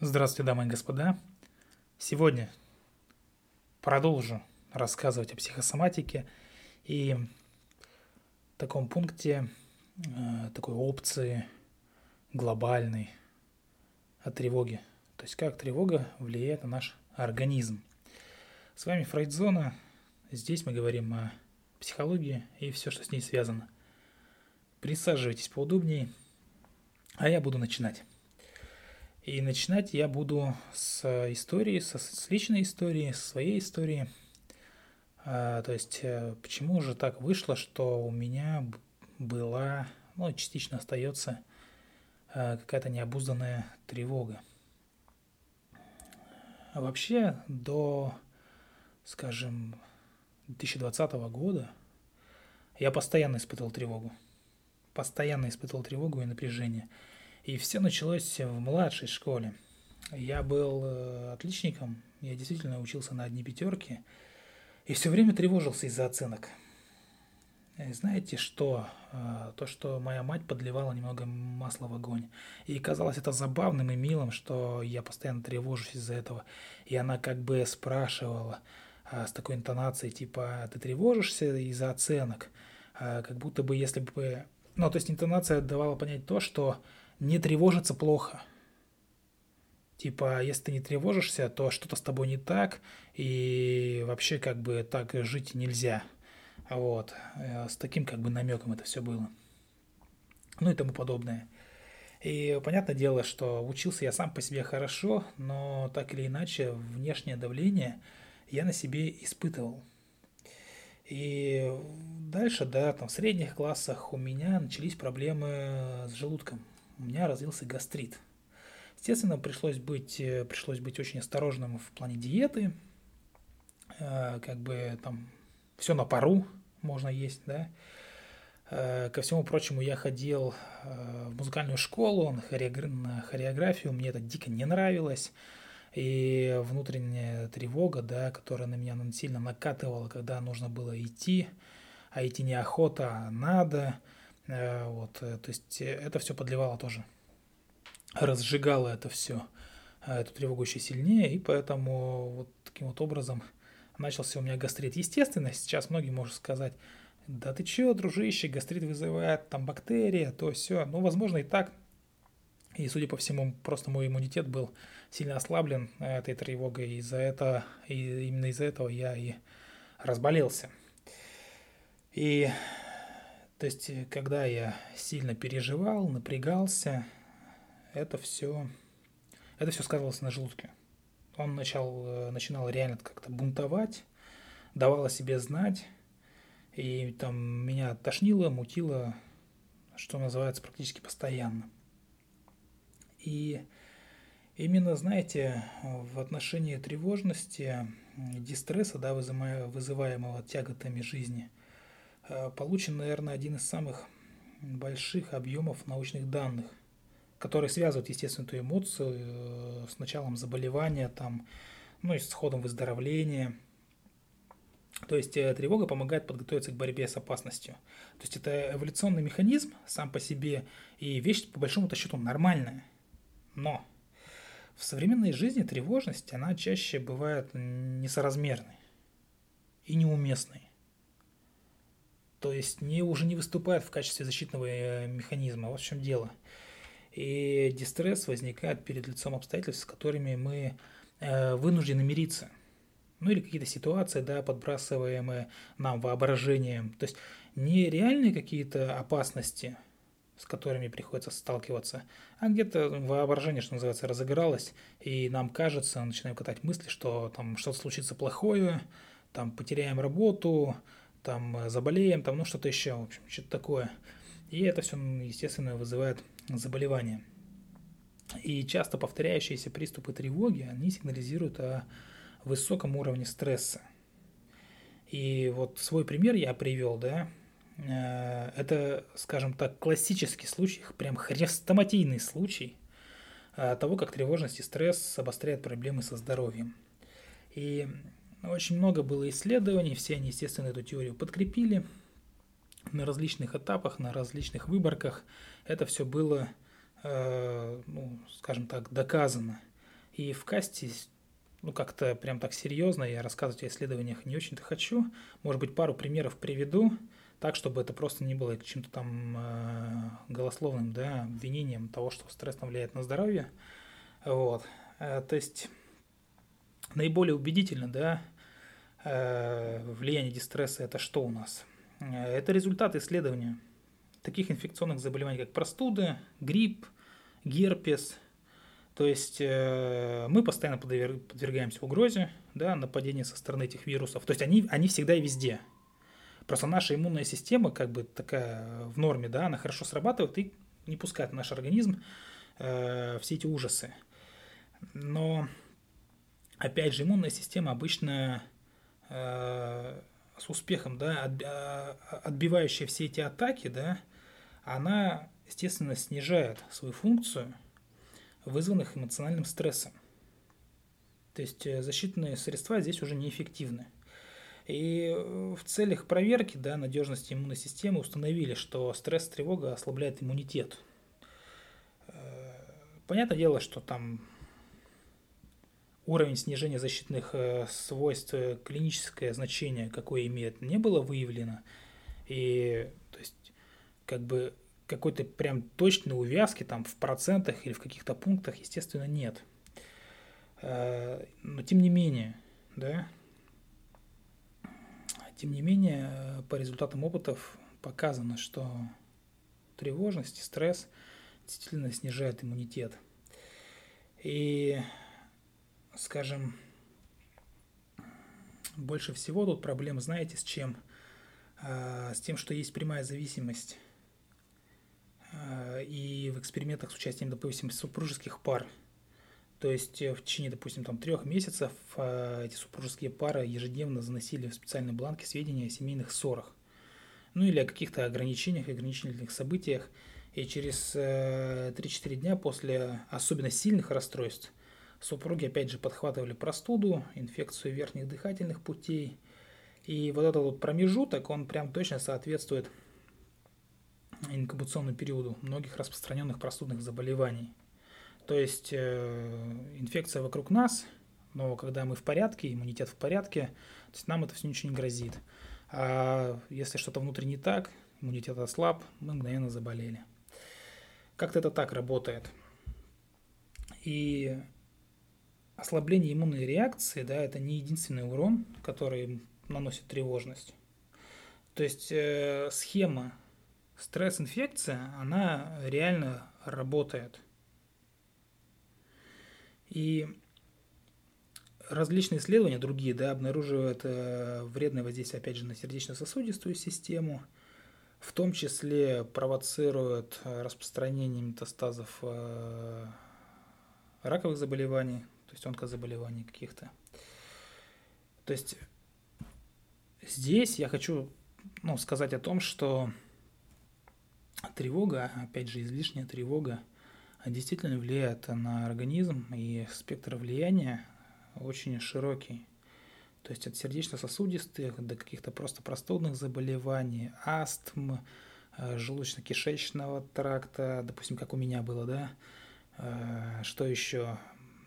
Здравствуйте, дамы и господа. Сегодня продолжу рассказывать о психосоматике и таком пункте, э, такой опции глобальной о тревоге. То есть как тревога влияет на наш организм. С вами Фрейдзона. Здесь мы говорим о психологии и все, что с ней связано. Присаживайтесь поудобнее, а я буду начинать. И начинать я буду с истории, со, с личной истории, с своей истории. А, то есть, э, почему же так вышло, что у меня была, ну, частично остается а, какая-то необузданная тревога. А вообще, до, скажем, 2020 года я постоянно испытывал тревогу. Постоянно испытывал тревогу и напряжение – и все началось в младшей школе. Я был э, отличником, я действительно учился на одни пятерки и все время тревожился из-за оценок. И знаете что? Э, то, что моя мать подливала немного масла в огонь. И казалось это забавным и милым, что я постоянно тревожусь из-за этого. И она как бы спрашивала э, с такой интонацией, типа, ты тревожишься из-за оценок? Как будто бы если бы... Ну, то есть интонация давала понять то, что не тревожиться плохо. Типа, если ты не тревожишься, то что-то с тобой не так, и вообще как бы так жить нельзя. Вот. Э, с таким как бы намеком это все было. Ну и тому подобное. И понятное дело, что учился я сам по себе хорошо, но так или иначе внешнее давление я на себе испытывал. И дальше, да, там в средних классах у меня начались проблемы с желудком у меня развился гастрит. Естественно, пришлось быть, э, пришлось быть очень осторожным в плане диеты. Э, как бы там все на пару можно есть, да. Э, ко всему прочему, я ходил в музыкальную школу, на, хореографию, мне это дико не нравилось. И внутренняя тревога, да, которая на меня сильно накатывала, когда нужно было идти, а идти неохота, а надо – вот, э, то есть э, это все подливало тоже, разжигало это все, эту тревогу еще сильнее, и поэтому вот таким вот образом начался у меня гастрит. Естественно, сейчас многие могут сказать, да ты чё, дружище, гастрит вызывает там бактерия, то все. Ну, возможно, и так. И, судя по всему, просто мой иммунитет был сильно ослаблен этой тревогой, и из-за этого, и именно из-за этого я и разболелся. И то есть, э, когда я сильно переживал, напрягался, это все, это все сказывалось на желудке. Он начал, э, начинал реально как-то бунтовать, давал о себе знать, и там меня тошнило, мутило, что называется, практически постоянно. И именно, знаете, в отношении тревожности, дистресса, да, вызываемого тяготами жизни – получен, наверное, один из самых больших объемов научных данных, которые связывают, естественно, эту эмоцию э, с началом заболевания, там, ну и с ходом выздоровления. То есть э, тревога помогает подготовиться к борьбе с опасностью. То есть это эволюционный механизм сам по себе и вещь по большому-то счету нормальная. Но в современной жизни тревожность, она чаще бывает несоразмерной и неуместной то есть не, уже не выступает в качестве защитного э, механизма. Вот в чем дело. И дистресс возникает перед лицом обстоятельств, с которыми мы э, вынуждены мириться. Ну или какие-то ситуации, да, подбрасываемые нам воображением. То есть не реальные какие-то опасности, с которыми приходится сталкиваться, а где-то воображение, что называется, разыгралось, и нам кажется, начинаем катать мысли, что там что-то случится плохое, там потеряем работу, там э, заболеем, там, ну что-то еще, в общем, что-то такое. И это все, естественно, вызывает заболевание. И часто повторяющиеся приступы тревоги, они сигнализируют о высоком уровне стресса. И вот свой пример я привел, да, э, это, скажем так, классический случай, прям хрестоматийный случай э, того, как тревожность и стресс обостряют проблемы со здоровьем. И очень много было исследований, все они, естественно, эту теорию подкрепили на различных этапах, на различных выборках. Это все было, э, ну, скажем так, доказано. И в касте, ну, как-то прям так серьезно я рассказывать о исследованиях не очень-то хочу. Может быть, пару примеров приведу, так, чтобы это просто не было каким-то там э, голословным, да, обвинением того, что стресс влияет на здоровье. Вот. Э, то есть наиболее убедительно, да, э, влияние дистресса это что у нас? Э, это результат исследования таких инфекционных заболеваний, как простуды, грипп, герпес. То есть э, мы постоянно подвергаемся угрозе да, нападения со стороны этих вирусов. То есть они, они всегда и везде. Просто наша иммунная система, как бы такая в норме, да, она хорошо срабатывает и не пускает в наш организм э, все эти ужасы. Но, опять же, иммунная система обычно э, с успехом, да, а, отбивающая все эти атаки, да, она, естественно, снижает свою функцию, вызванных эмоциональным стрессом. То есть э, защитные средства здесь уже неэффективны. И в целях проверки да, надежности иммунной системы установили, что стресс, тревога ослабляет иммунитет. Э, понятное дело, что там уровень снижения защитных э, свойств, э, клиническое значение, какое имеет, не было выявлено. И то есть как бы какой-то прям точной увязки там в процентах или в каких-то пунктах, естественно, нет. Э, но тем не менее, да, тем не менее, по результатам опытов показано, что тревожность и стресс действительно снижает иммунитет. И скажем, больше всего тут проблем, знаете, с чем? А, с тем, что есть прямая зависимость. А, и в экспериментах с участием, допустим, супружеских пар. То есть э, в течение, допустим, там, трех месяцев а, эти супружеские пары ежедневно заносили в специальные бланки сведения о семейных ссорах. Ну или о каких-то ограничениях, ограничительных событиях. И через 3-4 э, дня после особенно сильных расстройств Супруги опять же подхватывали простуду, инфекцию верхних дыхательных путей. И вот этот вот промежуток, он прям точно соответствует инкубационному периоду многих распространенных простудных заболеваний. То есть э, инфекция вокруг нас, но когда мы в порядке, иммунитет в порядке, то есть нам это все ничего не грозит. А если что-то внутри не так, иммунитет ослаб, мы мгновенно заболели. Как-то это так работает. И ослабление иммунной реакции, да, это не единственный урон, который наносит тревожность. То есть э, схема стресс-инфекция, она реально работает. И различные исследования, другие, да, обнаруживают э, вредное воздействие, опять же, на сердечно-сосудистую систему, в том числе провоцируют распространение метастазов э, раковых заболеваний, то есть онкозаболеваний каких-то. То есть здесь я хочу ну, сказать о том, что тревога, опять же, излишняя тревога, действительно влияет на организм, и спектр влияния очень широкий. То есть от сердечно-сосудистых до каких-то просто простудных заболеваний, астм, э, желудочно-кишечного тракта, допустим, как у меня было, да, э, что еще,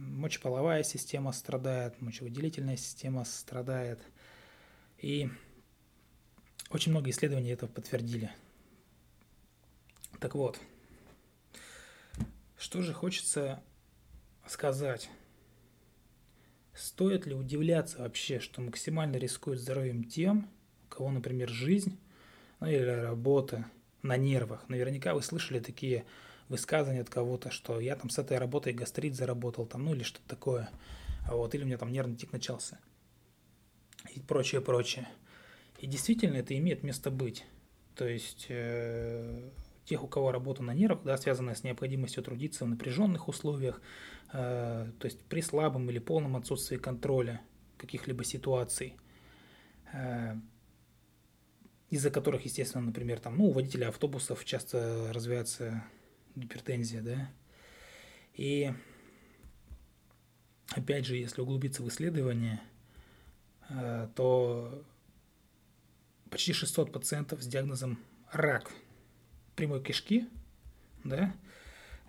мочеполовая система страдает, мочевыделительная система страдает. И очень много исследований это подтвердили. Так вот, что же хочется сказать? Стоит ли удивляться вообще, что максимально рискуют здоровьем тем, у кого, например, жизнь ну, или работа на нервах? Наверняка вы слышали такие высказывание от кого-то, что я там с этой работой гастрит заработал, там, ну или что-то такое, вот, или у меня там нервный тик начался, и прочее, прочее. И действительно это имеет место быть. То есть э, тех, у кого работа на нервах, да, связанная с необходимостью трудиться в напряженных условиях, э, то есть при слабом или полном отсутствии контроля каких-либо ситуаций, э, из-за которых, естественно, например, там, ну, у водителя автобусов часто развивается гипертензия, да. И опять же, если углубиться в исследование, э, то почти 600 пациентов с диагнозом рак прямой кишки, да,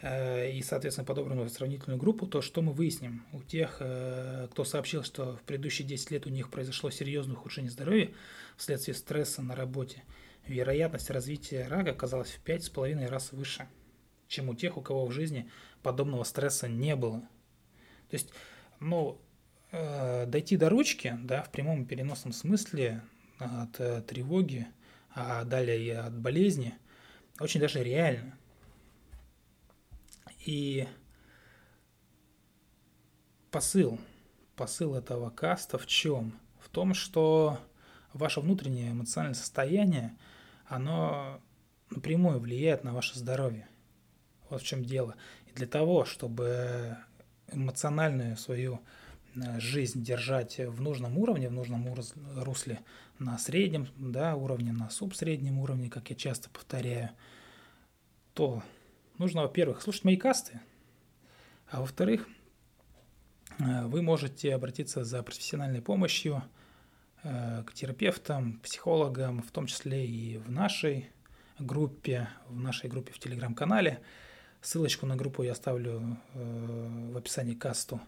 э, и, соответственно, подобранную сравнительную группу, то что мы выясним? У тех, э, кто сообщил, что в предыдущие 10 лет у них произошло серьезное ухудшение здоровья вследствие стресса на работе, вероятность развития рака оказалась в 5,5 раз выше, чем у тех, у кого в жизни подобного стресса не было. То есть, ну, э, дойти до ручки, да, в прямом и переносном смысле от э, тревоги, а далее и от болезни, очень даже реально. И посыл, посыл этого каста в чем? В том, что ваше внутреннее эмоциональное состояние, оно напрямую влияет на ваше здоровье. Вот в чем дело. И для того, чтобы эмоциональную свою э, жизнь держать в нужном уровне, в нужном русле, на среднем да, уровне, на субсреднем уровне, как я часто повторяю, то нужно, во-первых, слушать мои касты, а во-вторых, э, вы можете обратиться за профессиональной помощью э, к терапевтам, психологам, в том числе и в нашей группе, в нашей группе в Телеграм-канале. Ссылочку на группу я оставлю э, в описании касту.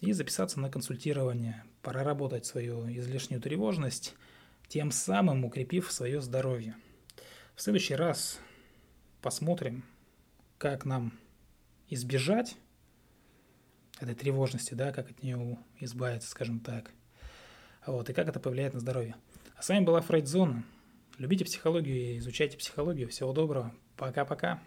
И записаться на консультирование, проработать свою излишнюю тревожность, тем самым укрепив свое здоровье. В следующий раз посмотрим, как нам избежать этой тревожности, да, как от нее избавиться, скажем так. Вот, и как это повлияет на здоровье. А с вами была Фрейдзона. Любите психологию и изучайте психологию. Всего доброго. Пока-пока.